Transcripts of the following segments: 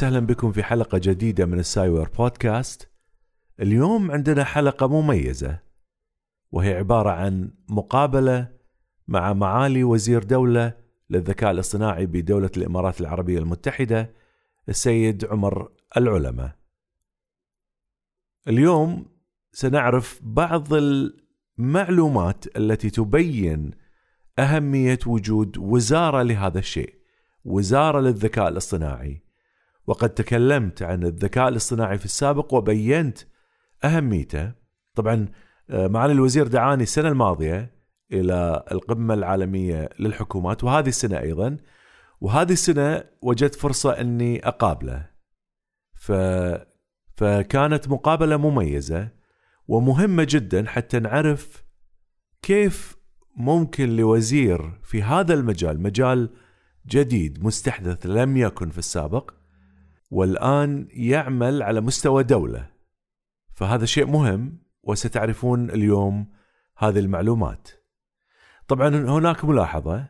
وسهلا بكم في حلقة جديدة من السايوير بودكاست. اليوم عندنا حلقة مميزة وهي عبارة عن مقابلة مع معالي وزير دولة للذكاء الاصطناعي بدولة الإمارات العربية المتحدة السيد عمر العلماء. اليوم سنعرف بعض المعلومات التي تبين أهمية وجود وزارة لهذا الشيء. وزارة للذكاء الاصطناعي وقد تكلمت عن الذكاء الاصطناعي في السابق وبينت أهميته. طبعا آه، معالي الوزير دعاني السنة الماضية إلى القمة العالمية للحكومات وهذه السنة أيضا. وهذه السنة وجدت فرصة أني أقابله. ف فكانت مقابلة مميزة ومهمة جدا حتى نعرف كيف ممكن لوزير في هذا المجال مجال جديد مستحدث لم يكن في السابق والآن يعمل على مستوى دولة. فهذا شيء مهم وستعرفون اليوم هذه المعلومات. طبعا هناك ملاحظة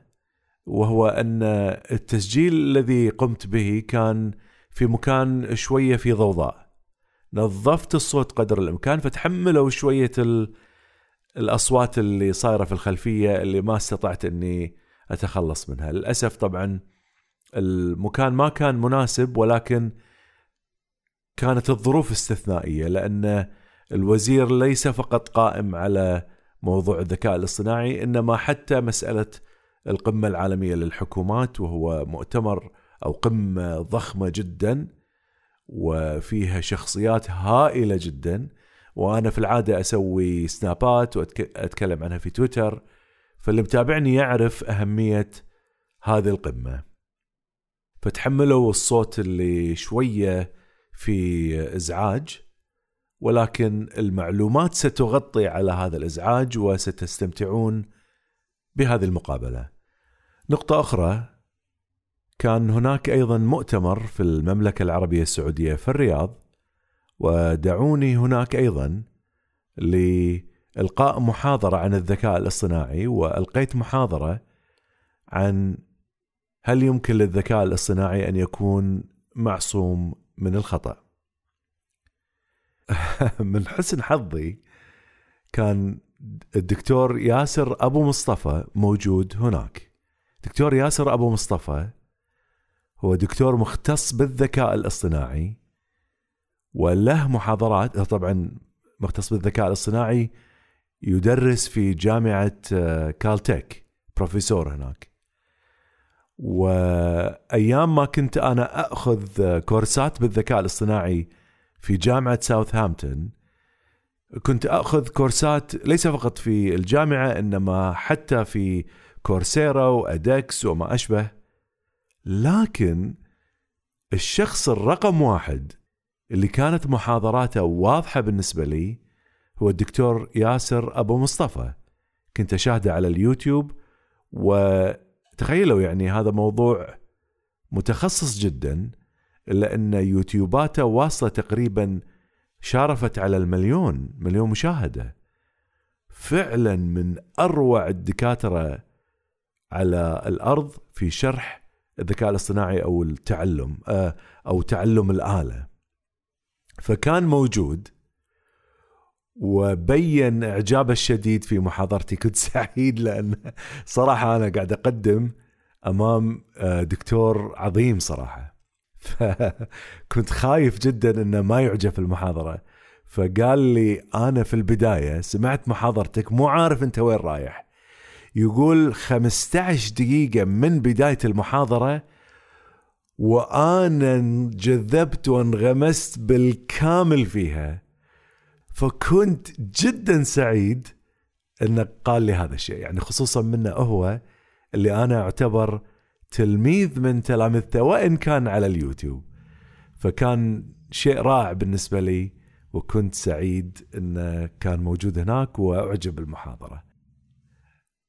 وهو أن التسجيل الذي قمت به كان في مكان شوية في ضوضاء. نظفت الصوت قدر الإمكان فتحملوا شوية الأصوات اللي صايرة في الخلفية اللي ما استطعت أني أتخلص منها. للأسف طبعا المكان ما كان مناسب ولكن كانت الظروف استثنائية لأن الوزير ليس فقط قائم على موضوع الذكاء الاصطناعي إنما حتى مسألة القمة العالمية للحكومات وهو مؤتمر أو قمة ضخمة جدا وفيها شخصيات هائلة جدا. وأنا في العادة أسوي سنابات واتكلم عنها في تويتر فاللي متابعني يعرف أهمية هذه القمة. فتحملوا الصوت اللي شوية في إزعاج ولكن المعلومات ستغطي على هذا الإزعاج وستستمتعون بهذه المقابلة. نقطة أخرى كان هناك أيضا مؤتمر في المملكة العربية السعودية في الرياض ودعوني هناك أيضا لإلقاء محاضرة عن الذكاء الاصطناعي وألقيت محاضرة عن هل يمكن للذكاء الاصطناعي أن يكون معصوم من الخطأ؟ من حسن حظي كان الدكتور ياسر أبو مصطفى موجود هناك. دكتور ياسر أبو مصطفى هو دكتور مختص بالذكاء الاصطناعي وله محاضرات طبعا مختص بالذكاء الاصطناعي يدرس في جامعة آه، كالتك بروفيسور هناك. وأيام ما كنت أنا أخذ كورسات بالذكاء الاصطناعي في جامعة ساوثهامبتون كنت أخذ كورسات ليس فقط في الجامعة إنما حتى في كورسيرا وأدكس وما أشبه. لكن الشخص الرقم واحد اللي كانت محاضراته واضحة بالنسبة لي هو الدكتور ياسر أبو مصطفى. كنت أشاهده على اليوتيوب و تخيلوا يعني هذا موضوع متخصص جدا إلا أن يوتيوباته واصلة تقريبا شارفت على المليون مليون مشاهدة. فعلا من أروع الدكاترة على الأرض في شرح الذكاء الاصطناعي أو التعلم آه، أو تعلم الآلة. فكان موجود وبين اعجابه الشديد في محاضرتي. كنت سعيد لأن صراحة أنا قاعد أقدم أمام آه، دكتور عظيم صراحة. فكنت خايف جدا إنه ما يعجب في المحاضرة. فقال لي أنا في البداية سمعت محاضرتك مو عارف أنت وين رايح. يقول 15 دقيقة من بداية المحاضرة وأنا انجذبت وانغمست بالكامل فيها. فكنت جدا سعيد انه قال لي هذا الشيء. يعني خصوصا منه هو اللي أنا أعتبر تلميذ من تلامذته وإن كان على اليوتيوب. فكان شيء رائع بالنسبة لي وكنت سعيد انه كان موجود هناك وأعجب بالمحاضرة.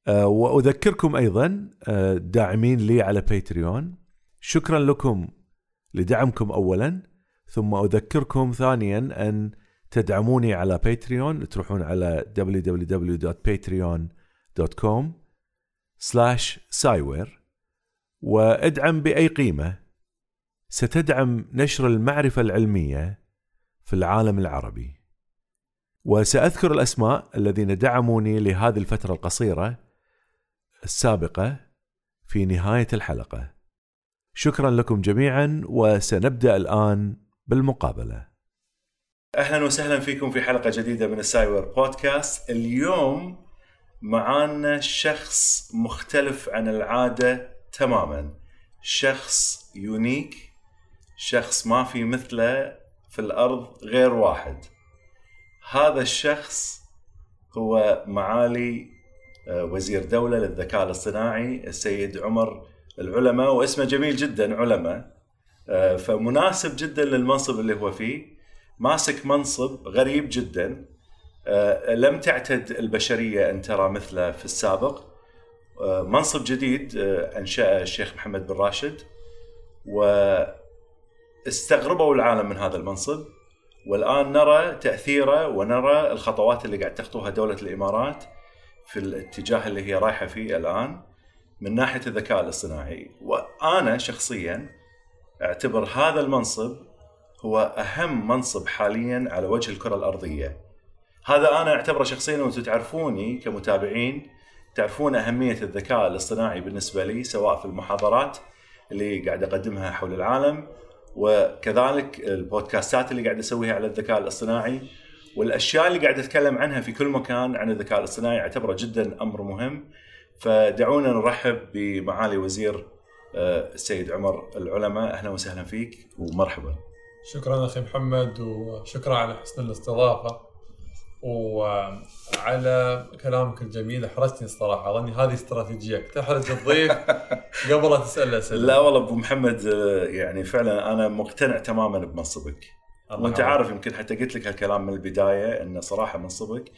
أه، وأذكركم أيضا أه، داعمين لي على باتريون. شكرا لكم لدعمكم اولا ثم أذكركم ثانيا أن تدعموني على باتريون تروحون على www.patreon.com slash سايوير وادعم بأي قيمة. ستدعم نشر المعرفة العلمية في العالم العربي. وسأذكر الأسماء الذين دعموني لهذه الفترة القصيرة السابقة في نهاية الحلقة. شكرا لكم جميعا وسنبدأ الآن بالمقابلة. أهلا وسهلا فيكم في حلقة جديدة من السايور بودكاست. اليوم معانا شخص مختلف عن العادة تماما. شخص يونيك شخص ما في مثله في الأرض غير واحد. هذا الشخص هو معالي آه، وزير دولة للذكاء الاصطناعي السيد عمر العلماء واسمه جميل جدا علماء. آه، فمناسب جدا للمنصب اللي هو فيه. ماسك منصب غريب جدا. آه، لم تعتد البشرية أن ترى مثله في السابق. آه، منصب جديد آه، أنشأه الشيخ محمد بن راشد. واستغربوا العالم من هذا المنصب. والآن نرى تأثيره ونرى الخطوات اللي قاعد تخطوها دولة الإمارات في الاتجاه اللي هي رايحة فيه الآن من ناحية الذكاء الاصطناعي. وأنا شخصيا أعتبر هذا المنصب هو أهم منصب حاليا على وجه الكرة الأرضية. هذا أنا أعتبره شخصيا وأنتم تعرفوني كمتابعين تعرفون أهمية الذكاء الاصطناعي بالنسبة لي سواء في المحاضرات اللي قاعد أقدمها حول العالم وكذلك البودكاستات اللي قاعد أسويها على الذكاء الاصطناعي والأشياء اللي قاعد أتكلم عنها في كل مكان عن الذكاء الاصطناعي أعتبره جدا أمر مهم فدعونا نرحب بمعالي وزير آه، السيد عمر العلماء أهلا وسهلا فيك ومرحبا. شكرا أخي محمد وشكرا على حسن الاستضافة. وعلى كلامك الجميل أحرجتني الصراحة. أظني هذه strategic تحرج الضيف قبل لا تساله اسئله لا والله أبو محمد يعني فعلا أنا مقتنع تماما بمنصبك. وأنت عارف يمكن حتى قلت لك هالكلام من البداية إنه صراحة منصبك.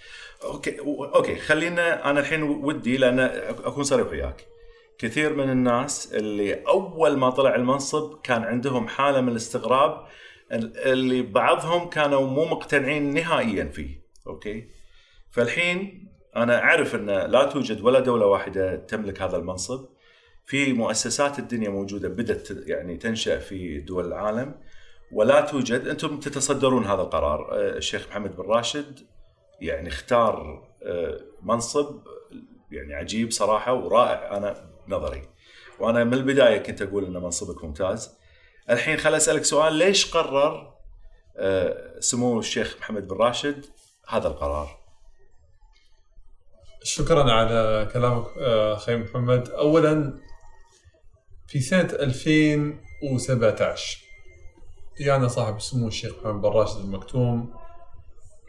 okay okay خلينا أنا الحين ودي لأن أكون صريح وياك. كثير من الناس اللي أول ما طلع المنصب كان عندهم حالة من الاستغراب اللي بعضهم كانوا مو مقتنعين نهائيا فيه أوكي؟ فالحين أنا أعرف إن لا توجد ولا دولة واحدة تملك هذا المنصب. في مؤسسات الدنيا موجودة بدأت يعني تنشأ في دول العالم ولا توجد أنتم تتصدرون هذا القرار آه، الشيخ محمد بن راشد يعني اختار آه، منصب يعني عجيب صراحة ورائع أنا بنظري وأنا من البداية كنت أقول إن منصبك ممتاز. الحين خل أسألك سؤال ليش قرر آه، سمو الشيخ محمد بن راشد هذا القرار؟ شكرا على كلامك آه، أخي محمد اولا في سنة 2017 جانا صاحب سمو الشيخ محمد بن راشد المكتوم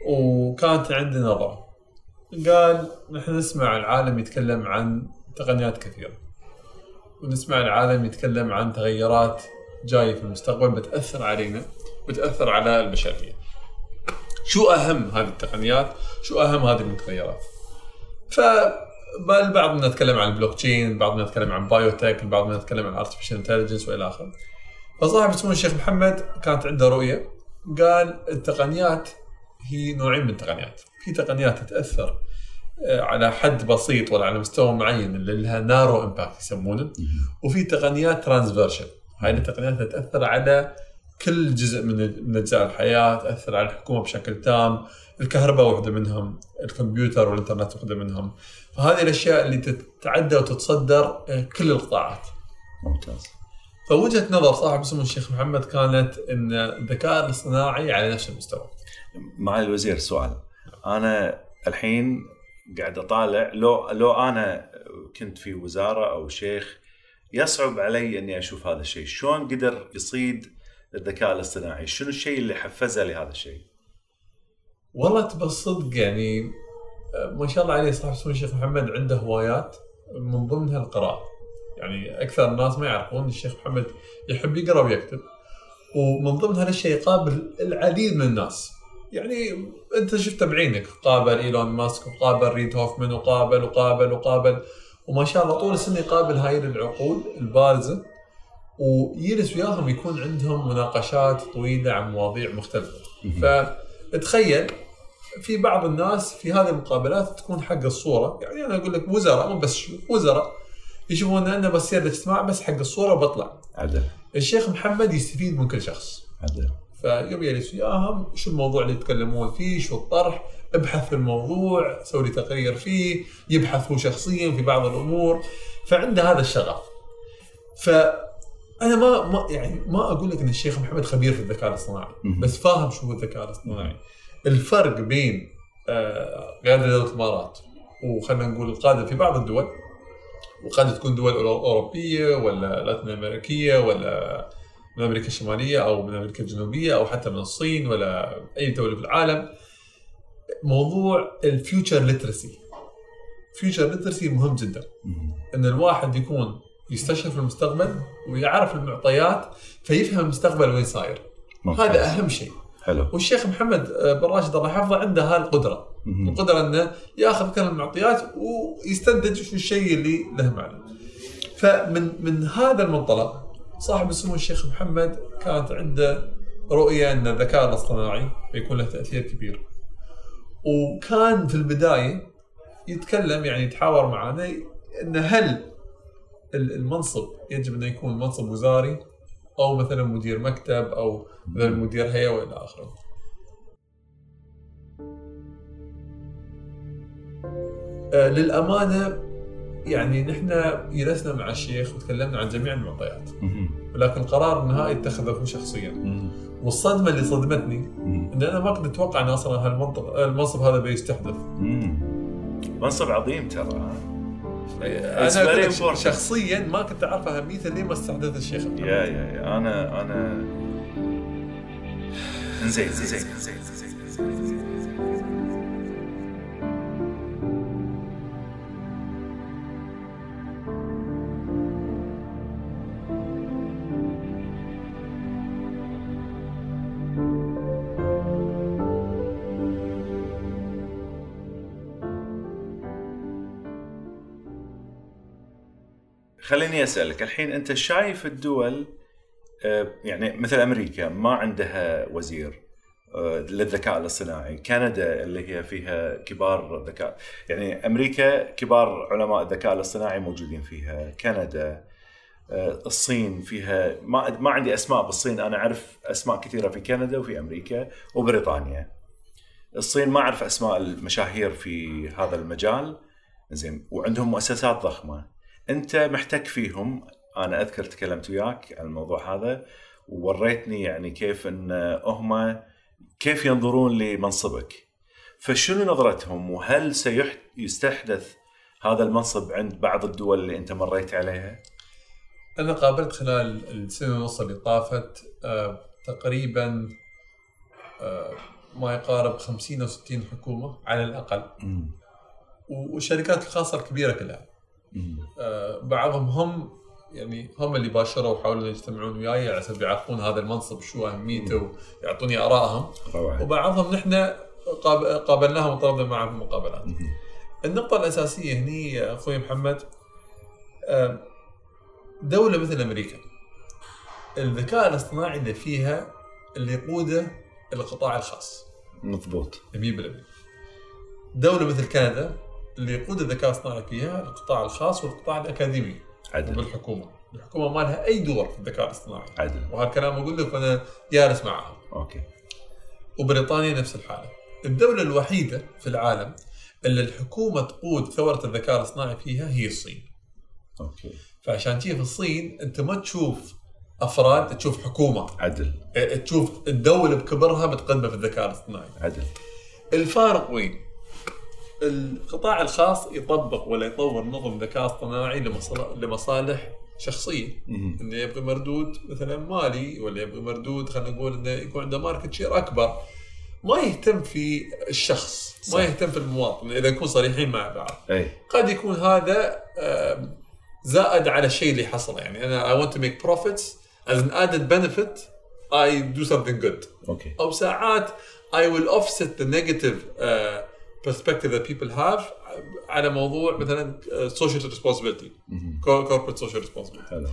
وكانت عندي نظرة قال نحن نسمع العالم يتكلم عن تقنيات كثيرة ونسمع العالم يتكلم عن تغيرات جاية في المستقبل بتأثر علينا بتأثر على البشرية. شو أهم هذه التقنيات؟ شو أهم هذه المتغيرات؟ ف البعض منا يتكلم عن البلوك تشين، البعض منا يتكلم عن biotech، البعض منا يتكلم عن artificial intelligence وإلى آخره. فصاحب سمو الشيخ محمد كانت عنده رؤية قال التقنيات هي نوعين من التقنيات، في تقنيات تتأثر آه، على حد بسيط ولا على مستوى معين اللي لها narrow impact يسمونه وفي تقنيات transformational هاي التقنيات تاثر على كل جزء من من أجزاء الحياة تأثر على الحكومة بشكل تام الكهرباء واحدة منهم الكمبيوتر والإنترنت واحدة منهم. فهذه الأشياء اللي تتعدى وتتصدر آه، كل القطاعات. ممتاز. فوجهة نظر صاحب اسمه الشيخ محمد كانت إن الذكاء الاصطناعي على نفس المستوى. معالي الوزير سؤال. أنا الحين قاعد أطالع لو لو أنا كنت في وزارة أو شيخ يصعب علي إني أشوف هذا الشيء، شلون قدر يصيد الذكاء الاصطناعي؟ شنو الشيء اللي حفزه لهذا الشيء؟ والله تبى الصدق يعني ما شاء الله عليه صاحب سمو الشيخ محمد عنده هوايات من ضمنها القراءة. يعني أكثر الناس ما يعرفون الشيخ محمد يحب يقرأ ويكتب. ومن ضمن هذا الشيء يقابل العديد من الناس. يعني أنت شفته بعينك قابل إيلون ماسك وقابل ريد هوفمان وقابل وقابل وقابل. وما شاء الله طول السنة يقابل هاي العقول البارزة. ويجلس وياهم يكون عندهم مناقشات طويلة عن مواضيع مختلفة. فتخيل في بعض الناس في هذه المقابلات تكون حق الصورة. يعني أنا أقول لك وزراء مو بس وزراء يشوفون أنه بصير الاجتماع بس حق الصورة وبطلع. عدل. الشيخ محمد يستفيد من كل شخص. عدل. فيوم يجلس وياهم شو الموضوع اللي يتكلمون فيه شو الطرح ابحث في الموضوع سوي لي تقرير فيه يبحث هو شخصيا في بعض الأمور. فعنده هذا الشغف. فأنا ما ما يعني ما أقول لك إن الشيخ محمد خبير في الذكاء الاصطناعي. بس فاهم شو هو الذكاء الاصطناعي. الفرق بين آه، قاده دوله الامارات وخلينا نقول القادة في بعض الدول وقد تكون دول أوروبية ولا Latin أمريكية ولا من أمريكا الشمالية أو من أمريكا الجنوبية أو حتى من الصين ولا أي دولة في العالم. موضوع ال future literacy future literacy مهم جدا. إن الواحد يكون يستشرف المستقبل ويعرف المعطيات فيفهم المستقبل وين صاير. هذا أهم شيء حلو والشيخ محمد آه، بن راشد الله يحفظه عنده هالقدره. القدرة إنه يأخذ كل المعطيات ويستنتج في الشيء اللي له معنى. فمن من هذا المنطلق صاحب السمو الشيخ محمد كانت عنده رؤية إن الذكاء الاصطناعي بيكون له تأثير كبير. وكان في البداية يتكلم يعني يتحاور معنا إن هل ال- المنصب يجب انه يكون منصب وزاري أو مثلا مدير مكتب أو مثلا مدير هيئة وإلى آخره. آه، للأمانة يعني نحن جلسنا مع الشيخ وتكلمنا عن جميع المعطيات. ولكن القرار النهائي اتخذه هو شخصيا. والصدمة اللي صدمتني. ان أنا ما كنت أتوقع ان أصلا هالمنطق المنصب هذا بيستحدث مم. منصب عظيم ترى أنا. شخصيا ما كنت أعرف اهميته لين ما استحدث الشيخ يا يا يا أنا أنا زين زين زين خليني أسألك الحين أنت شايف الدول آه، يعني مثل أمريكا ما عندها وزير آه، للذكاء الاصطناعي، كندا اللي هي فيها كبار ذكاء يعني أمريكا كبار علماء الذكاء الاصطناعي موجودين فيها، كندا آه، الصين فيها ما ما عندي أسماء بالصين أنا أعرف أسماء كثيرة في كندا وفي أمريكا وبريطانيا. الصين ما أعرف أسماء المشاهير في هذا المجال زين وعندهم مؤسسات ضخمة. أنت محتك فيهم. أنا أذكر تكلمت وياك عن الموضوع هذا ووريتني يعني كيف إن هم كيف ينظرون لمنصبك. فشنو نظرتهم؟ وهل سيستحدث هذا المنصب عند بعض الدول اللي أنت مريت عليها؟ أنا قابلت خلال السنة ونص اللي طافت آه، تقريبا آه، ما يقارب 50 أو 60 حكومة على الأقل. مم. والشركات الخاصة الكبيرة كلها. بعضهم هم يعني هم اللي باشروا وحاولوا يجتمعون وياي على أساس يعرفون هذا المنصب شو أهميته ويعطوني آرائهم. وبعضهم نحن قاب- قابلناهم وطلبنا معهم مقابلات. النقطة الأساسية هني يا أخوي محمد آه، دولة مثل أمريكا الذكاء الاصطناعي اللي فيها اللي يقوده القطاع الخاص. مضبوط. 100% دولة مثل كندا اللي يقود الذكاء الاصطناعي فيها القطاع الخاص والقطاع الأكاديمي. عدل. بالحكومة الحكومة ما لها أي دور في الذكاء الاصطناعي. عدل. وهالكلام أقول لك وأنا جالس معهم أوكي. وبريطانيا نفس الحالة. الدولة الوحيدة في العالم اللي الحكومة تقود ثورة الذكاء الاصطناعي فيها هي الصين. okay. فعشان كذا في الصين أنت ما تشوف أفراد تشوف حكومة. عدل. تشوف الدولة بكبرها متقدمة في الذكاء الاصطناعي. عدل. الفارق وين؟ القطاع الخاص يطبق ولا يطور نظم ذكاء اصطناعي لمصالح, شخصية. إنه يبغى مردود مثلا مالي ولا يبغى مردود خلينا نقول إنه يكون عنده market share أكبر. ما يهتم في الشخص صح. ما يهتم في المواطن إذا نكون صريحين مع بعض. أي. قد يكون هذا زائد على الشيء اللي حصل. يعني أنا I want to make profits as an added benefit I do something good. أوكي. أو ساعات I will offset the negative uh, perspective that people have على موضوع مثلا uh, social responsibility corporate social responsibility حلو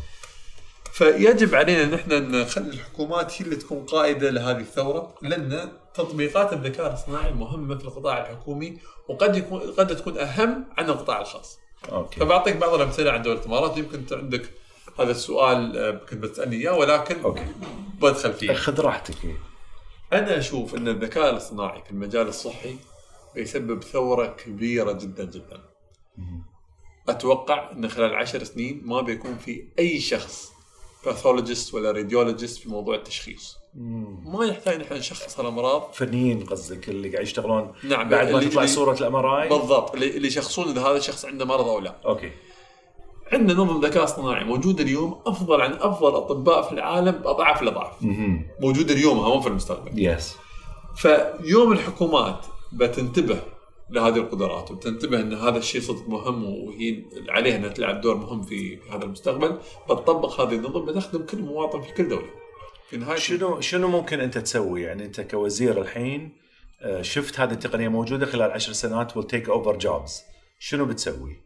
فيجب علينا أن إحنا نخلي الحكومات هي اللي تكون قائدة لهذه الثورة لأن تطبيقات الذكاء الاصطناعي مهمة في القطاع الحكومي وقد يكون قد تكون أهم عن القطاع الخاص. okay فبعطيك بعض الأمثلة عن دولة الإمارات يمكن أنت عندك هذا السؤال آه، كنت بتسالني إياه ولكن okay. بدخل فيه. خذ راحتك أنا أشوف أن الذكاء الاصطناعي في المجال الصحي بيسبب ثورة كبيرة جدا جدا. أتوقع إن خلال عشر سنين ما بيكون في أي شخص pathologist ولا radiologist في موضوع التشخيص. ما يحتاج نحن نشخص الأمراض فنيين قصدك اللي قاعد يشتغلون نعم، بعد ما تطلع صورة ال MRI بالضبط اللي اللي يشخصون إذا هذا الشخص عنده مرض أو لا. okay عندنا نظم ذكاء اصطناعي موجود اليوم أفضل عن أفضل أطباء في العالم بأضعاف الأضعاف. موجود اليوم مو في المستقبل. yes فيوم الحكومات بتنتبه لهذه القدرات وتنتبه إن هذا الشيء صدق مهم وهي عليها إنها تلعب دور مهم في هذا المستقبل بتطبق هذه النظم بتخدم كل مواطن في كل دولة. في نهاية شنو شنو ممكن أنت تسوي يعني أنت كوزير الحين آه، شفت هذه التقنية موجودة خلال عشر سنوات will take over jobs شنو بتسوي؟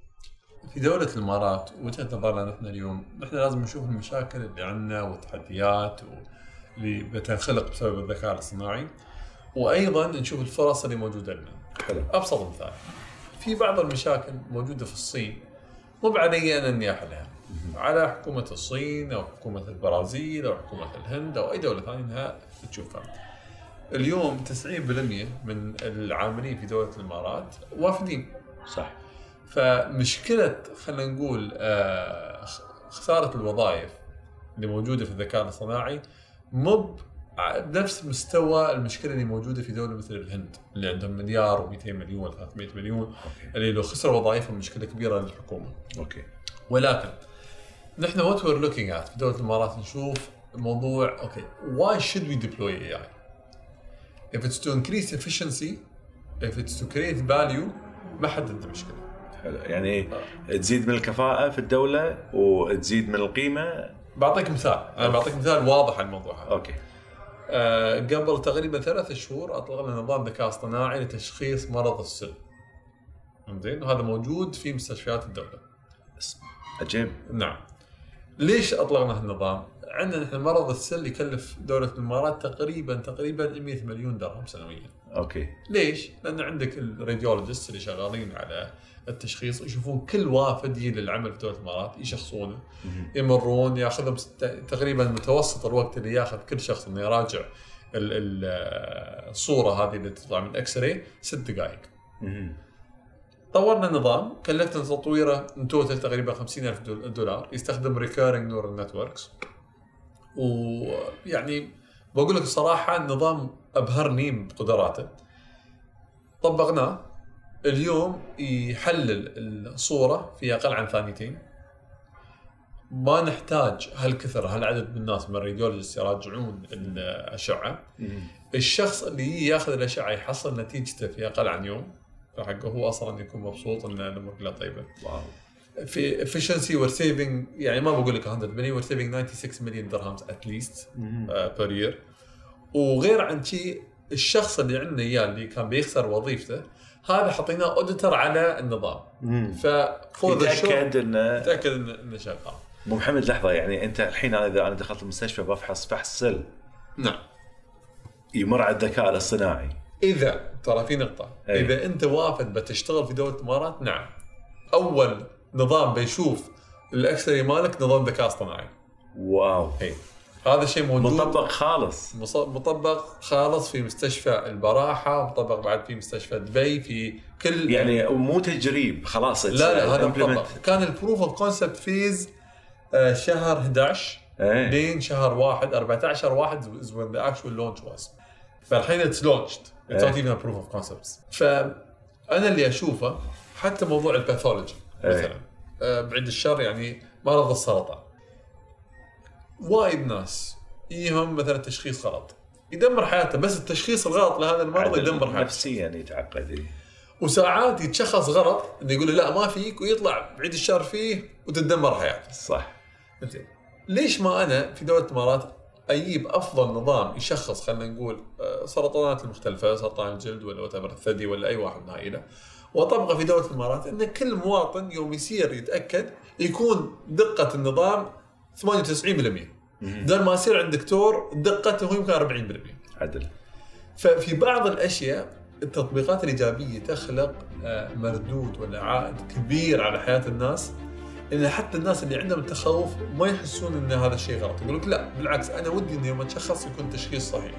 في دولة الإمارات وجهة نظرنا نحن اليوم نحن لازم نشوف المشاكل اللي عندنا والتحديات اللي بتنخلق بسبب الذكاء الاصطناعي وأيضا نشوف الفرص اللي موجودة لنا. حلو. أبسط مثال في بعض المشاكل موجودة في الصين. مو علي أنا أني أحلها. على حكومة الصين أو حكومة البرازيل أو حكومة الهند أو أي دولة ثانية إنها تشوفها. اليوم 90% من العاملين في دولة الإمارات وافدين. صح. فمشكلة خلينا نقول آه، خسارة الوظائف اللي موجودة في الذكاء الاصطناعي مو بنفس مستوى المشكلة اللي موجودة في دولة مثل الهند اللي عندهم مليار و200 مليون ولا 300 مليون أوكي. اللي لو خسروا وظائفهم مشكلة كبيرة للحكومة. okay. ولكن نحن what we're looking at في دولة الإمارات نشوف موضوع okay why should we deploy AI if it's to increase efficiency if it's to create value ما حد عنده مشكلة. حلو يعني تزيد من الكفاءة في الدولة وتزيد من القيمة؟ بعطيك مثال أنا بعطيك مثال واضح على الموضوع هذا. okay. آه قبل تقريبا ثلاث شهور اطلقنا نظام ذكاء اصطناعي لتشخيص مرض السل. زين وهذا موجود في مستشفيات الدولة. عجيب. نعم. ليش أطلقنا هالنظام؟ عندنا نحن مرض السل يكلف دولة الامارات تقريبا تقريبا 100 مليون درهم سنويا. okay ليش؟ لأن عندك ال radiologist اللي شغالين على التشخيص يشوفون كل وافد يجي للعمل في دولة الامارات يشخصونه يمرون ياخذهم تقريبا متوسط الوقت اللي ياخذ كل شخص إنه يراجع ال- ال- الصورة هذه اللي تطلع من X-ray ست دقائق. طورنا نظام كلفنا تطويره من تقريبا 50 ألف دول- دولار يستخدم recurrent neural networks ويعني بقول لك الصراحة النظام ابهرني بقدراته. طبقناه. اليوم يحلل الصورة في أقل عن ثانيتين. ما نحتاج هالكثر هالعدد من الناس من ال radiologist يراجعون الأشعة. الشخص اللي ياخذ الأشعة يحصل نتيجته في أقل عن يوم. فحقه هو أصلا يكون مبسوط إن الأمور كلها طيبة. wow. في efficiency we're saving يعني ما بقول لك 100 مليون we're saving 96 مليون درهم at least مهم. per year وغير عن شيء الشخص اللي عندنا إياه اللي كان بيخسر وظيفته هذا حطيناه auditor على النظام. مهم. ف for the sure يتاكد انه تاكد إنه شغال. أبو محمد لحظة يعني أنت الحين إذا أنا دخلت المستشفى بفحص فحص سل. نعم. يمر على الذكاء الاصطناعي. إذا ترى في نقطة. أي. إذا أنت وافد بتشتغل في دولة الإمارات نعم. أول نظام بيشوف الـ X-ray مالك نظام ذكاء اصطناعي. واو. إي. هذا الشيء موجود. مطبق خالص. مطبق خالص في مستشفى البراحة مطبق بعد في مستشفى دبي في كل يعني مو تجريب خلاص لا لا هذا implemented. مطبق كان ال proof of concept phase شهر 11 إيه. لين شهر واحد 14 واحد is when the actual launch was. فالحين it's not إيه. even a proof of concepts. فأنا اللي أشوفه حتى موضوع الباثولوجي. مثلا. آه، بعيد الشر يعني مرض السرطان. وايد ناس يجيهم مثلا تشخيص غلط. يدمر حياته بس التشخيص الغلط لهذا المرض يدمر حياته. نفسيا يتعقد إيه. وساعات يتشخص غلط إنه يقول له لا ما فيك ويطلع بعيد الشر فيه وتتدمر حياته. صح. زين ليش ما أنا في دولة الإمارات أجيب أفضل نظام يشخص خلينا نقول آه، سرطانات المختلفة سرطان الجلد ولا وتبر الثدي ولا أي واحد من هايله واطبقه في دولة الإمارات أن كل مواطن يوم يصير يتأكد يكون دقة النظام 98% بدل ما يصير عند دكتور دقته يمكن 40% عدل. ففي بعض الأشياء التطبيقات الإيجابية تخلق آه، مردود ولا عائد كبير على حياة الناس إن حتى الناس اللي عندهم التخوف ما يحسون إن هذا الشيء غلط. يقول لك لا بالعكس أنا ودي انه يوم أتشخص يكون تشخيص صحيح.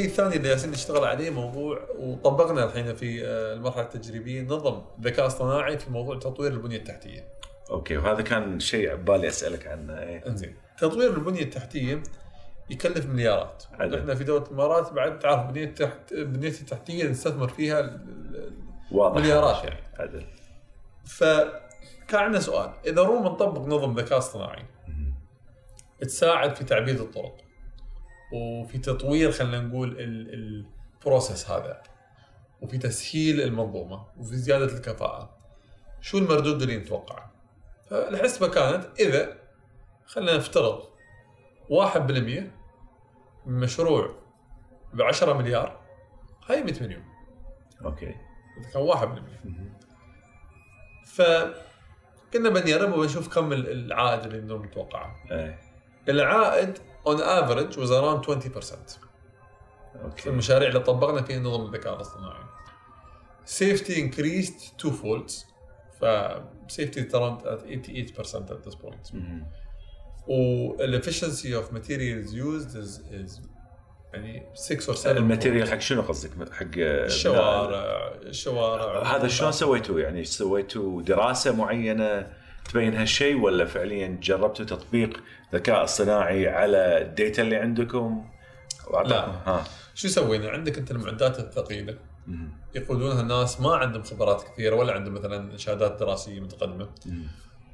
الشيء الثاني اللي جالسين نشتغل عليه موضوع وطبقنا الحين في آه، المرحلة التجريبية نظم ذكاء اصطناعي في موضوع تطوير البنية التحتية. okay وهذا كان شيء ببالي أسألك عنه. إيه. إنزين. تطوير البنية التحتية يكلف مليارات. إحنا في دولة الإمارات بعد تعرف بنية التحت بنية التحتية نستثمر فيها واضح. مليارات يعني. عدل فكان عندنا سؤال. إذا روم نطبق نظم ذكاء اصطناعي تساعد في تعبيد الطرق. وفي تطوير خلينا نقول ال process هذا وفي تسهيل المنظومة وفي زيادة الكفاءة. شو المردود اللي نتوقعه؟ فالحسبه كانت إذا خلينا نفترض 1% من مشروع ب 10 مليار هاي 100 مليون. okay. إذا كان 1% فكنا بنجرب وبنشوف كم ال- العائد اللي بدنا نتوقعه. إيه. العائد on average was around 20% في okay المشاريع اللي طبقنا فيها نظم الذكاء الاصطناعي. Safety increased two folds ف safety is around at 88% at this point. مهم. وال efficiency of materials used is, is يعني 6 or 7 ال material حق شنو قصدك؟ حق الشوارع الشوارع. هذا شلون سويتوا يعني سويتوا دراسة معينة؟ تبين هالشيء ولا فعليا جربتوا تطبيق ذكاء اصطناعي على ال data اللي عندكم لا. ها شو سوينا؟ عندك أنت المعدات الثقيلة. يقودونها ناس ما عندهم خبرات كثيرة ولا عندهم مثلا شهادات دراسية متقدمة.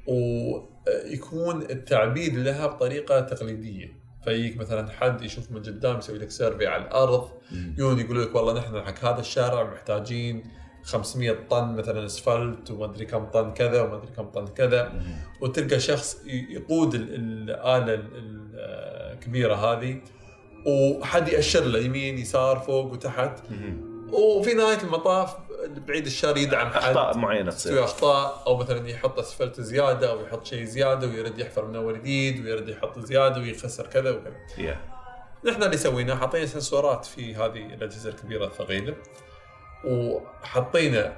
ويكون التعبيد لها بطريقة تقليدية فيجيك مثلا حد يشوف من قدام يسوي لك survey على الأرض يقولوا لك والله نحن حق هذا الشارع محتاجين 500 طن مثلا أسفلت وما أدري كم طن كذا وما أدري كم طن كذا. وتلقى شخص يقود ال- الاله ال- ال- الكبيره هذه وحد يأشر له يمين يسار فوق وتحت. وفي نهاية المطاف بعيد الشر يدعم حد أخطاء معينة يسوي تصير أخطاء أو مثلا يحط أسفلت زيادة أو يحط شيء زيادة ويرد يحفر من اول جديد ويرد يحط زيادة ويخسر كذا وكذا. نحن اللي سويناه حطينا sensorات في هذه الأجهزة الكبيرة الثقيلة وحطينا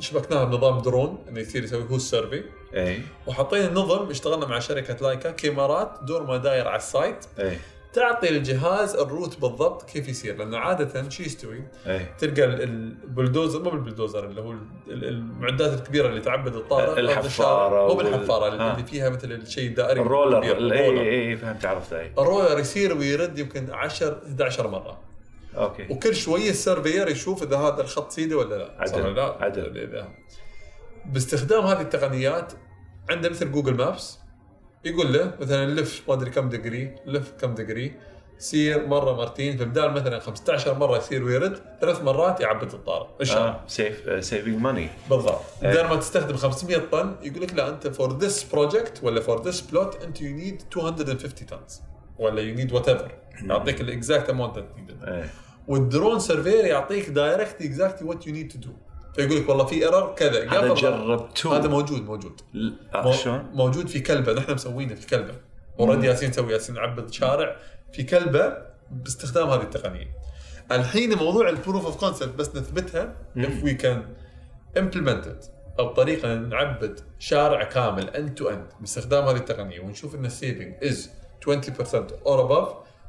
شبكناها بنظام درون إنه يصير يسوي هو ال survey اي وحطينا نظم اشتغلنا مع شركة لايكا كاميرات دار مداير على ال site. اي تعطي الجهاز ال route بالضبط كيف يصير لأنه عادة شو يستوي؟ اي تلقى ال- البلدوزر مو بالبلدوزر اللي هو ال- ال- المعدات الكبيرة اللي تعبد الطريق الحفارة مو وال- بالحفارة ها. اللي فيها مثل الشيء الدائري ال roller اي ال roller. اي اي فهمت عرفت اي ال roller يصير ويرد يمكن 10 11 مرة. okay. وكل شوية ال surveyor يشوف إذا هذا الخط سيده ولا لا. عدل. صح لا؟ عدل. إذا باستخدام هذه التقنيات عنده مثل Google Maps يقول له مثلا لف ما أدري كم degree لف كم دقري سير مرة مرتين فبدال مثلا 15 مرة يصير ويرد ثلاث مرات يعبد الشارع آه save saving money بالضبط. إيه. بدل ما تستخدم 500 طن يقول لك لا أنت for this project ولا for this plot أنت you need 250 tons ولا you need whatever يعطيك ال exact amount that's needed وال drone surveyor يعطيك direct exactly what you need to do فيقول لك والله في error كذا. هذا جربتوه هذا موجود موجود. شلون؟ موجود في كلبة. نحن مسوينه في كلبة. already يالسين نسوي يالسين نعبد شارع في كلبة باستخدام هذه التقنية. الحين موضوع ال proof of concept بس نثبتها if we can implement it. أو بطريقه نعبد شارع كامل end to end باستخدام هذه التقنية. ونشوف إن ال saving is 20% or above.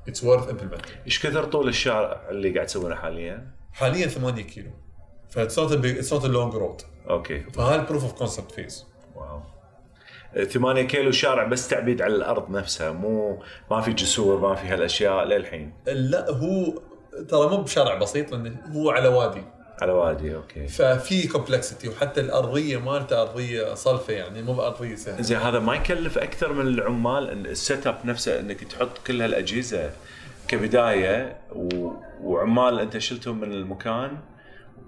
It's worth implementing. إيش كثر طول الشارع اللي قاعد تسوونه حاليا؟ حاليا 8 كيلو. ف it's not it's not long road okay. فهاي ال proof of concept phase واو. 8 كيلو شارع بس تعبيد على الأرض نفسها مو ما في جسور ما في هالأشياء للحين. لا هو ترى مو بشارع بسيط لأنه هو على وادي. على وادي okay. ففي complexity وحتى الأرضية مالته أرضية صلفة يعني مو بأرضية سهلة. زين هذا ما يكلف أكثر من العمال ال setup نفسه إنك تحط كل هالأجهزة كبداية و... وعمال أنت شلتهم من المكان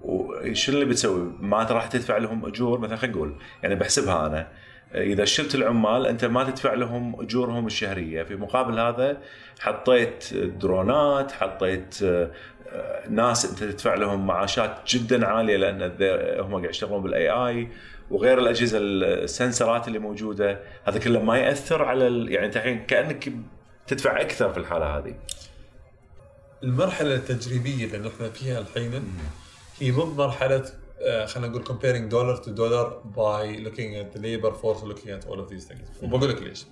وشو اللي بتسوي؟ ما راح تدفع لهم أجور مثلا خلينا نقول يعني بحسبها أنا إذا شلت العمال أنت ما تدفع لهم أجورهم الشهرية. في مقابل هذا حطيت droneات حطيت ناس انت تدفع لهم معاشات جدا عالية لأن هم قاعد يشتغلون بال AI وغير الأجهزة ال sensorات اللي موجودة. هذا كله ما يأثر على ال... يعني أنت الحين كأنك تدفع أكثر في الحالة هذه. المرحلة التجريبية اللي نحن فيها الحين هي مو بمرحله آه، خلينا نقول comparing dollar to dollar by looking at the labor force looking at all of these things. وبقول لك ليش.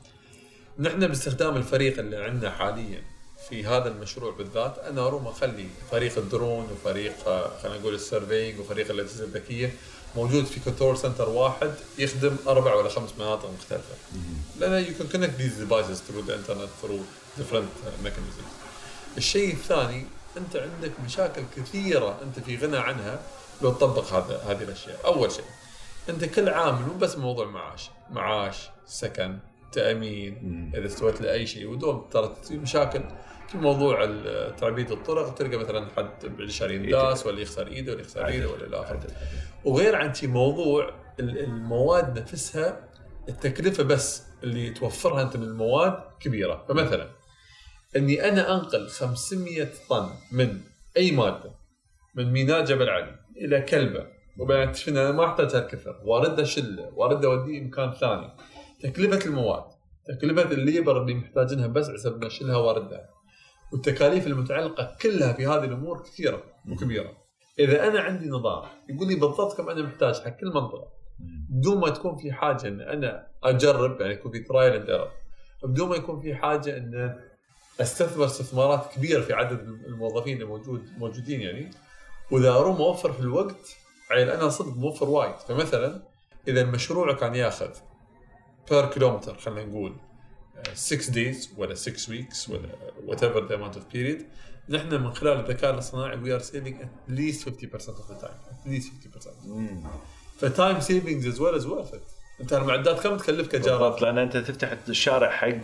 نحن باستخدام الفريق اللي عندنا حاليا في هذا المشروع بالذات أنا اروم أخلي فريق الدرون وفريق آه، خلينا نقول ال surveying وفريق الأجهزة الذكية موجود في control center واحد يخدم أربع ولا خمس مناطق مختلفة. لأن you can connect these devices through the internet through different mechanisms. الشيء الثاني أنت عندك مشاكل كثيرة أنت في غنى عنها لو تطبق هذا هذه الأشياء، أول شيء أنت كل عامل مو بس موضوع معاش، معاش، سكن، تأمين، إذا استويت لأي شيء. ودول ترى تصير مشاكل في موضوع تعبيد الطرق. تلقى مثلا حد شهر ينداس ولا يخسر إيده ولا يخسر إيده ولا إلى آخره. وغير عن شي موضوع المواد نفسها التكلفة بس اللي توفرها أنت من المواد كبيرة، فمثلا إني أنا أنقل 500 طن من أي مادة من ميناء جبل علي إلى كلبة. وبعدين اكتشف ان أنا ما أحتاج هالكثر. وارد أشله وارد أوديه مكان ثاني. تكلفة المواد. تكلفة الليبر اللي محتاجينها بس عشان نشيلها واردها والتكاليف المتعلقة كلها في هذه الأمور كثيرة وكبيرة. إذا أنا عندي نظام يقول لي بالضبط كم أنا محتاج حق كل منطقة. بدون ما تكون في حاجة إن أنا أجرب يعني يكون في trial and بدون ما يكون في حاجة إن أستثمر استثمارات كبيرة في عدد الموظفين الموجود موجودين يعني. وإذا اروم اوفر في الوقت يعني أنا صدق موفر وايد. فمثلا إذا المشروع كان ياخذ per كيلومتر خلينا نقول 6 days ولا 6 weeks ولا whatever the amount of period نحن من خلال الذكاء الاصطناعي we are saving at least 50% of the time at least 50% ف time savings as well is worth it أنت المعدات كم تكلفك ايجارات؟ لأن أنت تفتح الشارع حق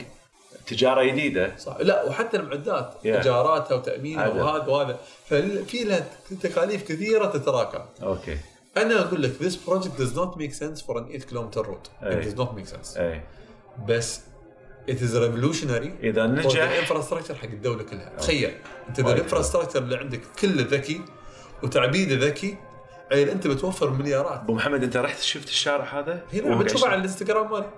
تجارة جديدة. صح. لا وحتى المعدات yeah. وتأمينها وهذا وهذا. ففي لها تكاليف كثيرة تتراكم. okay أنا أقول لك this project does not make sense for an 8 kilometer road. It does not make sense. أي. بس it is revolutionary إذا نجح ال infrastructure حق الدولة كلها. تخيل أنت إذا ال infrastructure اللي عندك كله ذكي وتعبيده ذكي عيل أنت بتوفر مليارات. أبو محمد أنت رحت شفت الشارع هذا؟ هنا بتشوفه على الإنستغرام مالي.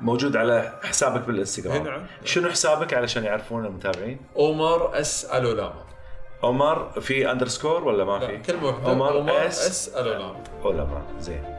موجود على حسابك بالإنستغرام. نعم شنو حسابك علشان يعرفون المتابعين؟ Omar S Alolama. عمر في underscore ولا ما في؟ كلمة واحدة. عمر S S علماء زين.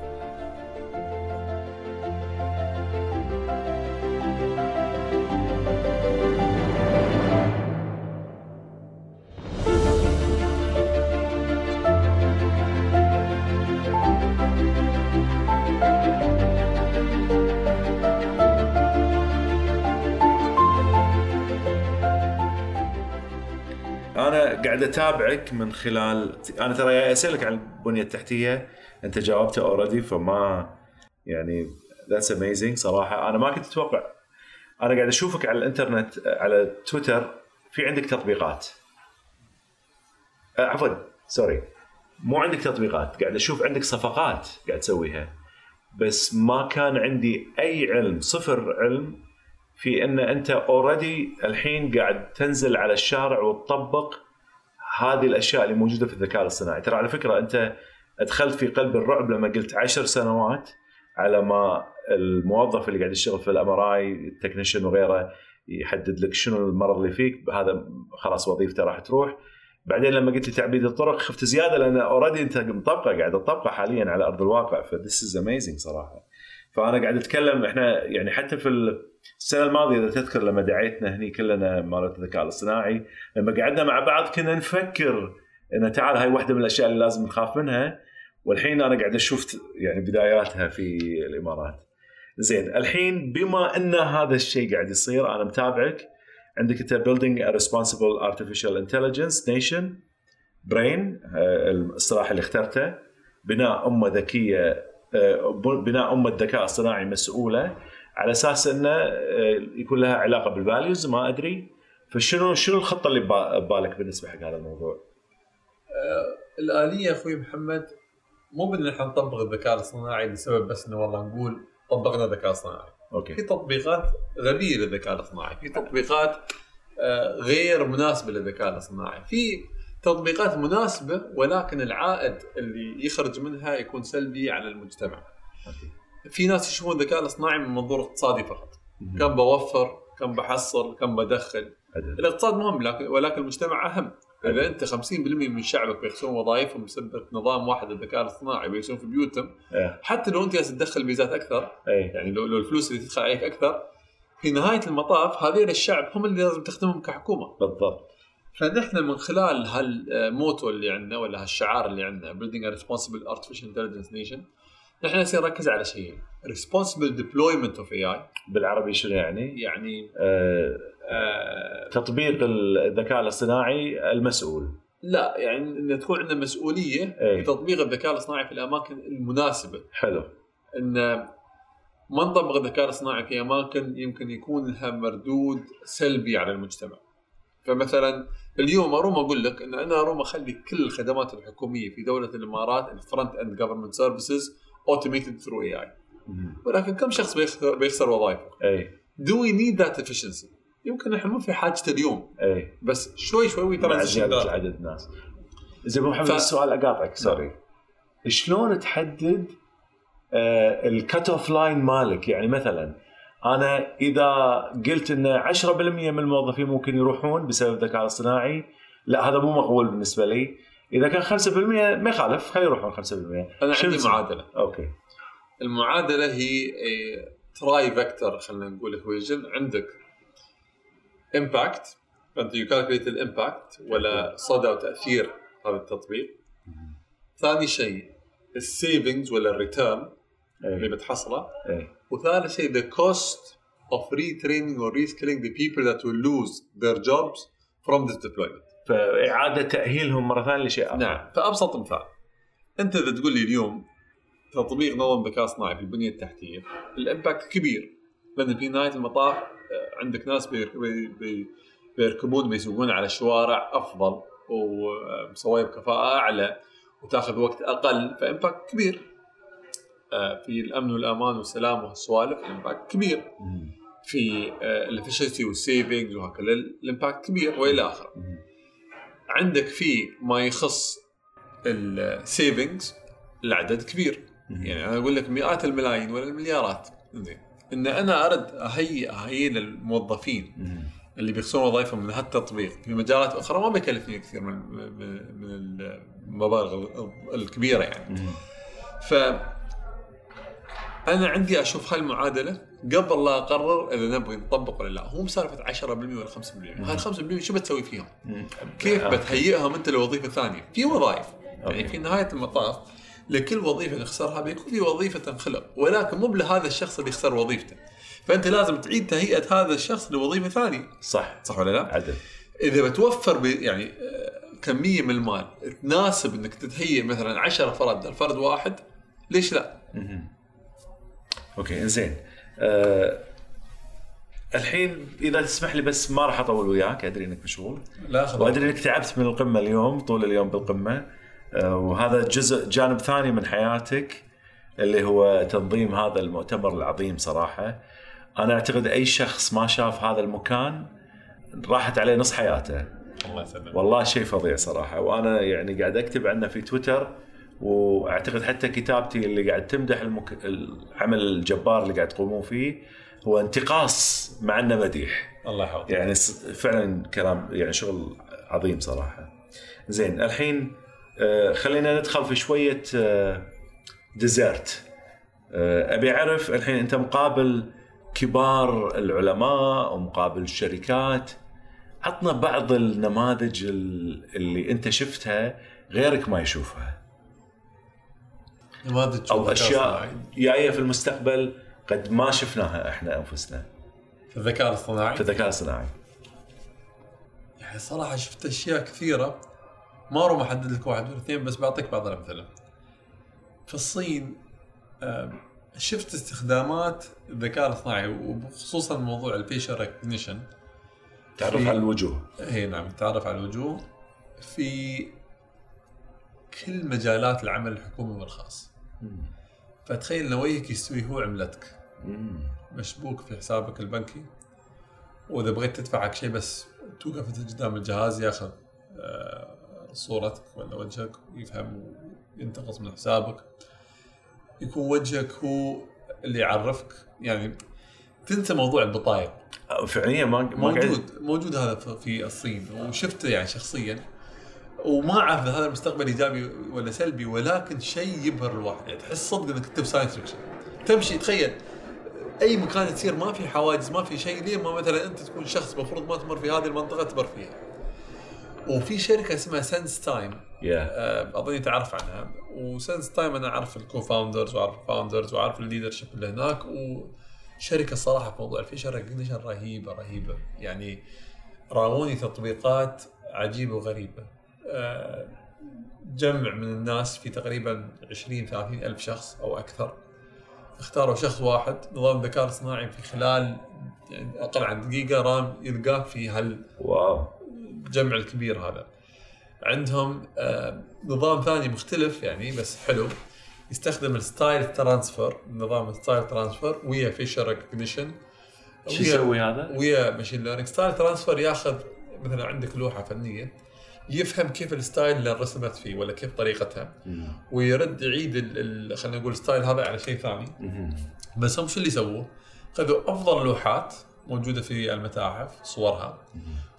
قاعد أتابعك من خلال أنا ترى أسألك عن البنية التحتية. أنت جاوبته already فما يعني that's amazing صراحة. أنا ما كنت أتوقع. أنا قاعد أشوفك على الإنترنت على تويتر. في عندك تطبيقات. آه، عفوا sorry مو عندك تطبيقات. قاعد أشوف عندك صفقات قاعد تسويها. بس ما كان عندي أي علم صفر علم في إن أنت already الحين قاعد تنزل على الشارع وتطبق هذه الأشياء اللي موجودة في الذكاء الاصطناعي، ترى على فكرة أنت ادخلت في قلب الرعب لما قلت عشر سنوات على ما الموظف اللي قاعد يشتغل في ال MRI ال technician وغيره يحدد لك شنو المرض اللي فيك هذا خلاص وظيفته راح تروح. بعدين لما قلت لي تعبيد الطرق خفت زيادة لأن already أنت مطبقة قاعد تطبقه حاليا على أرض الواقع ف this is amazing صراحة. فأنا قاعد أتكلم إحنا يعني حتى في السنة الماضية إذا تذكر لما دعيتنا هني كلنا مالت الذكاء الاصطناعي لما قعدنا مع بعض كنا نفكر ان تعال هاي واحدة من الأشياء اللي لازم نخاف منها. والحين أنا قاعد أشوف يعني بداياتها في الإمارات. زين الحين بما أن هذا الشيء قاعد يصير أنا متابعك. عندك أنت responsible artificial intelligence nation brain آه، الاصطلاح اللي اخترته. بناء أمة ذكية آه، بناء أمة ذكاء اصطناعي مسؤولة. على أساس إنه آه، يكون لها علاقة بال values ما أدري فشنو شنو الخطة اللي ببالك بالنسبة حق هذا الموضوع؟ الآلية أخوي محمد مو بإن إحنا نطبق الذكاء الاصطناعي لسبب بس إنه والله نقول طبقنا ذكاء اصطناعي. okay. في تطبيقات غبية للذكاء الاصطناعي، في تطبيقات آه، غير مناسبة للذكاء الاصطناعي، في تطبيقات مناسبة ولكن العائد اللي يخرج منها يكون سلبي على المجتمع. okay. في ناس يشوفون الذكاء الاصطناعي من منظور اقتصادي فقط. كم بوفر، كم بحصل، كم بدخل. عدل. الاقتصاد مهم لكن ولكن المجتمع أهم. إذا أنت 50% من شعبك بيخسرون وظائفهم بسبب نظام واحد الذكاء الاصطناعي بيسوون في بيوتهم إيه. حتى لو أنت جالس تدخل ميزات أكثر اي يعني لو, لو الفلوس اللي تدخل عليك أكثر في نهاية المطاف هذين الشعب هم اللي لازم تخدمهم كحكومة بالضبط فنحن من خلال هالموتو اللي عندنا ولا هالشعار اللي عندنا building a responsible artificial intelligence nation نحن نصير نركز على شيئين responsible deployment of AI بالعربي شنو يعني؟ يعني آه آه تطبيق الذكاء الاصطناعي المسؤول لا يعني إن تكون عندنا مسؤولية. في تطبيق الذكاء الاصطناعي في الأماكن المناسبة حلو إن ما نطبق الذكاء الاصطناعي في أماكن يمكن يكون لها مردود سلبي على المجتمع. فمثلا اليوم أروم أقول لك إن أنا أروم أخلي كل الخدمات الحكومية في دولة الإمارات ال front end government services automated through AI ولكن كم شخص بيخسر, بيخسر وظائفه؟ إي. do we need that efficiency؟ يمكن إحنا مو في حاجة اليوم. إي. بس شوي شوي ترى زياده عدد الناس زين أبو محمد ف- السؤال أقاطعك sorry شلون تحدد ال cut off line مالك؟ يعني مثلا أنا إذا قلت إن 10% من الموظفين ممكن يروحون بسبب الذكاء الاصطناعي لا هذا مو مقبول بالنسبة لي. إذا كان 5% ما يخالف خلي يروحون 5% أنا عندي؟ معادلة. okay. المعادلة هي three factor خلينا نقول equation عندك impact فأنت you calculate ال impact ولا صدى وتأثير هذا التطبيق. ثاني شيء ال savings ولا ال return اللي بتحصله. اي وثالث شيء the cost of retraining or reskilling the people that will lose their jobs from this deployment. فإعادة تأهيلهم مرة ثانية لشيء آخر. نعم. فأبسط مثال. أنت إذا تقول لي اليوم تطبيق نظام ذكاء اصطناعي في البنية التحتية ال impact كبير. لأن في نهاية المطاف آه، عندك ناس بيرك- بي- بي- بيركبون بيسوقون على شوارع أفضل ومسوية بكفاءة أعلى وتأخذ وقت أقل ف impact كبير. آه، في الأمن والأمان والسلام وهالسوالف ال impact كبير. في ال efficiency وال savings وهكذا ال impact كبير وإلى آخره. عندك في ما يخص ال savings العدد كبير. يعني أنا أقول لك مئات الملايين ولا المليارات زين إن أنا أرد اهيئ اهيئ للموظفين. اللي بيخسرون وظائفهم من هالتطبيق في مجالات أخرى ما بيكلفني كثير من من المبالغ الكبيرة يعني. ف أنا عندي أشوف هاي المعادله قبل لا أقرر إذا نبغي نطبق ولا لا هو مسالفة 10% ولا 5% هاي ال 5% شو بتسوي فيهم؟ كيف. بتهيئهم أنت لوظيفة ثانية؟ في وظائف. يعني في نهاية المطاف لكل وظيفة نخسرها بيكون في وظيفة تنخلق ولكن مو لهذا الشخص اللي يخسر وظيفته فأنت لازم تعيد تهيئة هذا الشخص لوظيفة ثانية صح صح ولا لا؟ عدل إذا بتوفر يعني آه، كمية من المال تناسب إنك تتهيئ مثلا 10 فرد الفرد واحد ليش لا؟ أوكي إنزين أه الحين إذا تسمح لي بس ما راح أطول وياك أدري إنك مشغول. لا وأدري إنك تعبت من القمة اليوم طول اليوم بالقمة. أه وهذا جزء جانب ثاني من حياتك اللي هو تنظيم هذا المؤتمر العظيم صراحة. أنا أعتقد أي شخص ما شاف هذا المكان راحت عليه نص حياته. الله يسلمك. والله شيء فظيع صراحة. وأنا يعني قاعد أكتب عنه في تويتر وأعتقد حتى كتابتي اللي قاعد تمدح المك... العمل الجبار اللي قاعد تقومون فيه هو انتقاص مع انه مديح الله يحفظك. يعني فعلا كلام يعني شغل عظيم صراحة. زين الحين آه، خلينا ندخل في شوية آه، ديزرت آه، أبي أعرف الحين أنت مقابل كبار العلماء ومقابل الشركات عطنا بعض النماذج ال- اللي أنت شفتها غيرك ما يشوفها. أو أشياء. جاية في المستقبل قد ما شفناها إحنا أنفسنا. في الذكاء الاصطناعي؟ في الذكاء الصناعي يعني صراحة شفت أشياء كثيرة. ما أروح أحدد لك واحد ولا اثنين بس بعطيك بعض الأمثلة. في الصين شفت استخدامات الذكاء الاصطناعي وخصوصا موضوع الفيشل ريكوجنيشن تعرف على الوجوه. هي نعم تعرف على الوجوه. في كل مجالات العمل الحكومي والخاص. فتخيل وجهك يستوي هو عملتك. مشبوك في حسابك البنكي. وإذا بغيت تدفع شيء بس توقف قدام الجهاز ياخذ آه، صورتك ولا وجهك ويفهم وينتقص من حسابك. يكون وجهك هو اللي يعرفك. يعني تنسى موضوع البطايق. فعليا ما موجود موجود هذا في الصين. وشفته يعني شخصيا. وما أعرف هذا المستقبل إيجابي ولا سلبي ولكن شيء يبهر الواحد. يعني تحس صدق إنك في science fiction تمشي تخيل. أي مكان تصير ما في حواجز ما في شيء. ليه؟ ما مثلا أنت تكون شخص المفروض ما تمر في هذه المنطقة تمر فيها. وفي شركة اسمها SenseTime يا آه، أظني تعرف عنها. و SenseTime أنا أعرف ال co-founders وأعرف ال founders وأعرف ال leadership اللي هناك. وشركة صراحة في موضوع ال facial recognition رهيبة رهيبة. يعني راوني تطبيقات عجيبة وغريبة. جمع من الناس في تقريبا 20 30 ألف شخص أو أكثر. اختاروا شخص واحد نظام الذكاء الصناعي في خلال يعني أقل عن دقيقة رام يلقاه في هال واو. الجمع الكبير هذا. عندهم آه، نظام ثاني مختلف يعني بس حلو. يستخدم ال style transfer نظام ال style transfer ويا facial recognition. شو يسوي هذا؟ ويا machine learning. style transfer ياخذ مثلا عندك لوحة فنية. يفهم كيف ال style اللي رسمت فيه ولا كيف طريقتها. ويرد يعيد خلينا نقول ال style هذا على شيء ثاني. بس هم شو اللي سووه؟ خذوا أفضل لوحات موجودة في المتاحف صورها.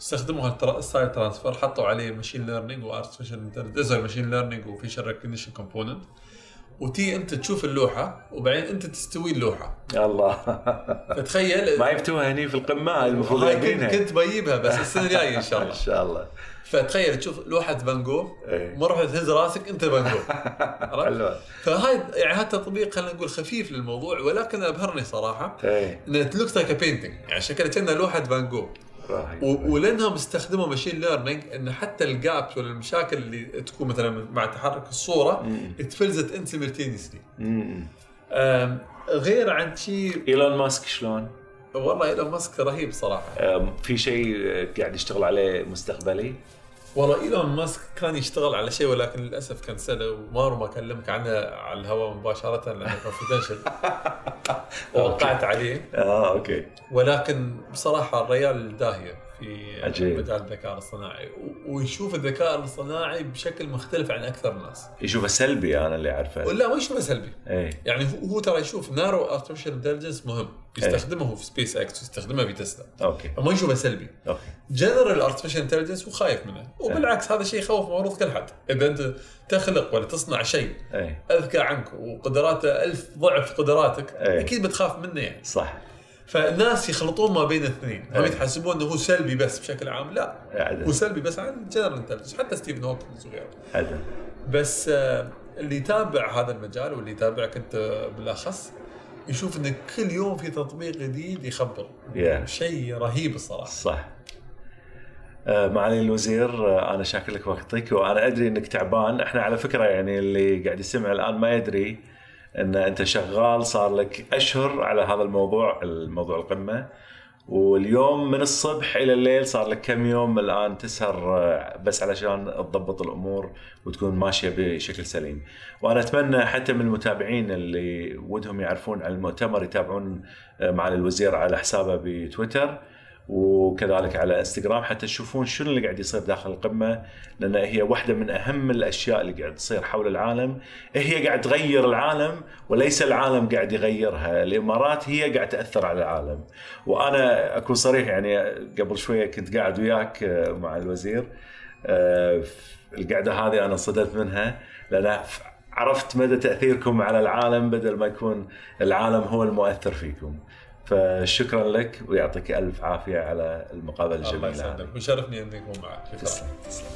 استخدموا هال tra- ال style transfer حطوا عليه machine learning و artificial intelligence machine learning و facial recognition component وتي انت تشوف اللوحة وبعدين انت تستوي اللوحة. الله. فتخيل ما يبتوها هني في القمة المفروض كنت, كنت بجيبها بس السنة الجاية إن شاء إن الله شاء الله. فتخيل تشوف لوحة فان جوغ إيه. مرة تهز راسك انت فان جوغ عرفت؟ فهاي يعني هذا تطبيق خلينا نقول خفيف للموضوع ولكن أبهرني صراحة إيه. انه it looks like painting يعني شكلها كأنها لوحة فان جوغ رهيب و- ولأنهم استخدموا machine learning إن حتى ال gaps ولا المشاكل اللي تكون مثلا مع تحرك الصورة it fills it in simultaneously. غير عن شيء إيلون ماسك شلون؟ والله إيلون ماسك رهيب صراحة في شيء قاعد يشتغل عليه مستقبلي؟ والله إيلون ماسك كان يشتغل على شيء ولكن للأسف كنسله وما ما اكلمك عنه على الهواء مباشرة؟ لأنه confidential وقعت عليه. آه okay. ولكن بصراحة الريال داهية. في عجيب. مجال الذكاء الاصطناعي. ويشوف الذكاء الاصطناعي بشكل مختلف عن أكثر الناس. يشوفه سلبي أنا اللي أعرفه. ولا ما يشوفه سلبي. إيه. يعني هو- هو ترى يشوف narrow artificial intelligence مهم. يستخدمه في سبيس إكس ويستخدمه في تسلا. okay. فما يشوفه سلبي. okay. general artificial intelligence هو خايف منه. وبالعكس هذا شيء يخوف المفروض كل حد. إذا أنت تخلق ولا تصنع شيء إيه. أذكى عنك وقدراته ألف ضعف قدراتك إيه. أكيد بتخاف منه يعني. صح. فالناس يخلطون ما بين الاثنين. هم إيه. يتحسبون إنه هو سلبي بس بشكل عام. لا عدل. هو سلبي بس عن general intelligence حتى ستيفن هوكينز وغيره بس آه، اللي يتابع هذا المجال واللي يتابعك أنت بالأخص يشوف إن كل يوم في تطبيق جديد يخبر. Yeah. شيء رهيب الصراحة. صح. آه، معالي الوزير آه، أنا شاكر لك وقتك وأنا أدري إنك تعبان. إحنا على فكرة يعني اللي قاعد يسمع الآن ما يدري إن أنت شغال صار لك أشهر على هذا الموضوع الموضوع القمة. واليوم من الصبح إلى الليل صار لك كم يوم؟ الآن تسهر آه، بس علشان تضبط الأمور وتكون ماشية بشكل سليم. وأنا أتمنى حتى من المتابعين اللي ودهم يعرفون عن المؤتمر يتابعون آه، معالي الوزير على حسابه بتويتر. وكذلك على إنستغرام حتى تشوفون شنو اللي قاعد يصير داخل القمة لأن هي واحدة من أهم الأشياء اللي قاعد تصير حول العالم هي قاعد تغير العالم وليس العالم قاعد يغيرها الإمارات هي قاعد تأثر على العالم وأنا أكون صريح يعني قبل شوية كنت قاعد وياك مع الوزير آه، القعدة هذه أنا صدلت منها لأن عرفت مدى تأثيركم على العالم بدل ما يكون العالم هو المؤثر فيكم. فشكرا لك ويعطيك ألف عافية على المقابلة الجميلة. الله يسعدك وشرفني أني أكون معك. تسلم تسلم.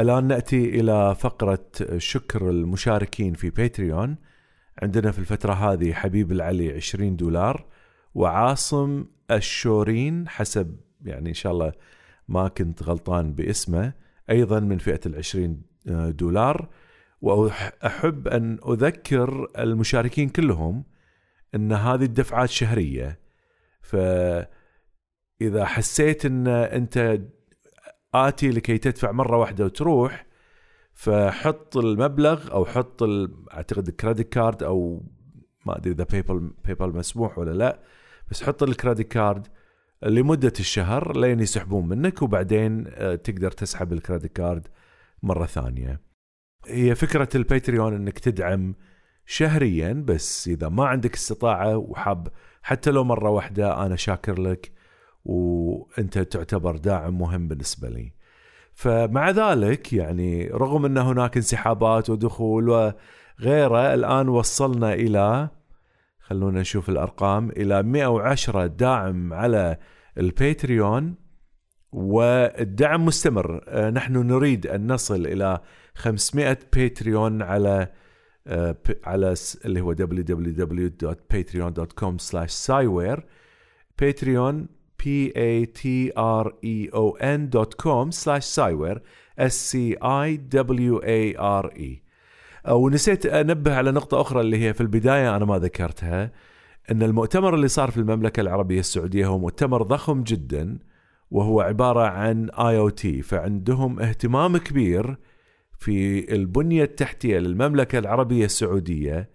الآن نأتي إلى فقرة شكر المشاركين في باتريون عندنا في الفترة هذه حبيب العلي 20 دولار وعاصم الشورين حسب يعني إن شاء الله ما كنت غلطان باسمه أيضا من فئة العشرين دولار. وأحب أن أذكر المشاركين كلهم أن هذه الدفعات شهرية. فإذا حسيت أن أنت آتي لكي تدفع مرة واحدة وتروح فحط المبلغ أو حط أعتقد ال credit card أو ما أدري إذا PayPal PayPal مسموح ولا لا بس حط ال credit card لمدة الشهر لين يسحبون منك وبعدين آه، تقدر تسحب ال credit card مرة ثانية. هي فكرة ال Patreon إنك تدعم شهريا بس إذا ما عندك استطاعة وحاب حتى لو مرة واحدة أنا شاكر لك وانت تعتبر داعم مهم بالنسبة لي. فمع ذلك يعني رغم ان هناك انسحابات ودخول وغيره الآن وصلنا إلى خلونا نشوف الأرقام إلى 110 داعم على الباتريون والدعم مستمر آه، نحن نريد أن نصل إلى 500 باتريون على آه، على اللي هو www.patreon.com/cyware Patreon p a t r e o n dot com slash Sciware s c i w a r e. ونسيت أنبه على نقطة أخرى اللي هي في البداية أنا ما ذكرتها أن المؤتمر اللي صار في المملكة العربية السعودية هو مؤتمر ضخم جدا وهو عبارة عن IoT فعندهم اهتمام كبير في البنية التحتية للمملكة العربية السعودية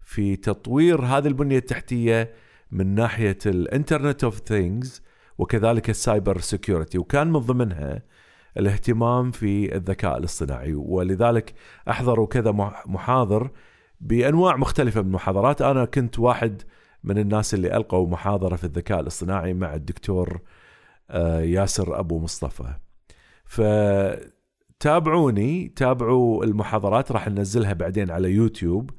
في تطوير هذه البنية التحتية من ناحية ال Internet of Things وكذلك ال cyber security وكان من ضمنها الاهتمام في الذكاء الاصطناعي. ولذلك أحضروا كذا محاضر بأنواع مختلفة من المحاضرات. أنا كنت واحد من الناس اللي ألقوا محاضرة في الذكاء الاصطناعي مع الدكتور آه، ياسر أبو مصطفى. فتابعوني تابعوا المحاضرات راح ننزلها بعدين على يوتيوب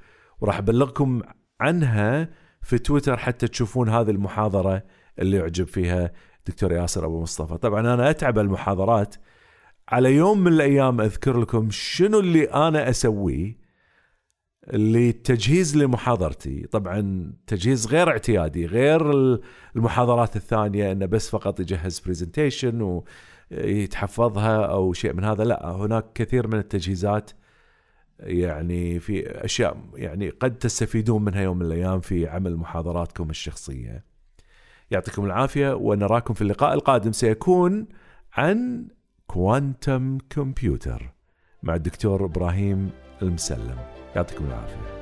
وراح أبلغكم عنها في تويتر حتى تشوفون هذه المحاضرة اللي يعجب فيها دكتور ياسر أبو مصطفى. طبعا أنا أتعب المحاضرات. على يوم من الأيام أذكر لكم شنو اللي أنا أسويه للتجهيز لمحاضرتي. طبعا تجهيز غير اعتيادي غير المحاضرات الثانية إنه بس فقط يجهز برزنتيشن ويتحفظها أو شيء من هذا. لا هناك كثير من التجهيزات يعني في أشياء يعني قد تستفيدون منها يوم من الأيام في عمل محاضراتكم الشخصية. يعطيكم العافية ونراكم في اللقاء القادم. سيكون عن كوانتم كمبيوتر مع الدكتور إبراهيم المسلم. يعطيكم العافية.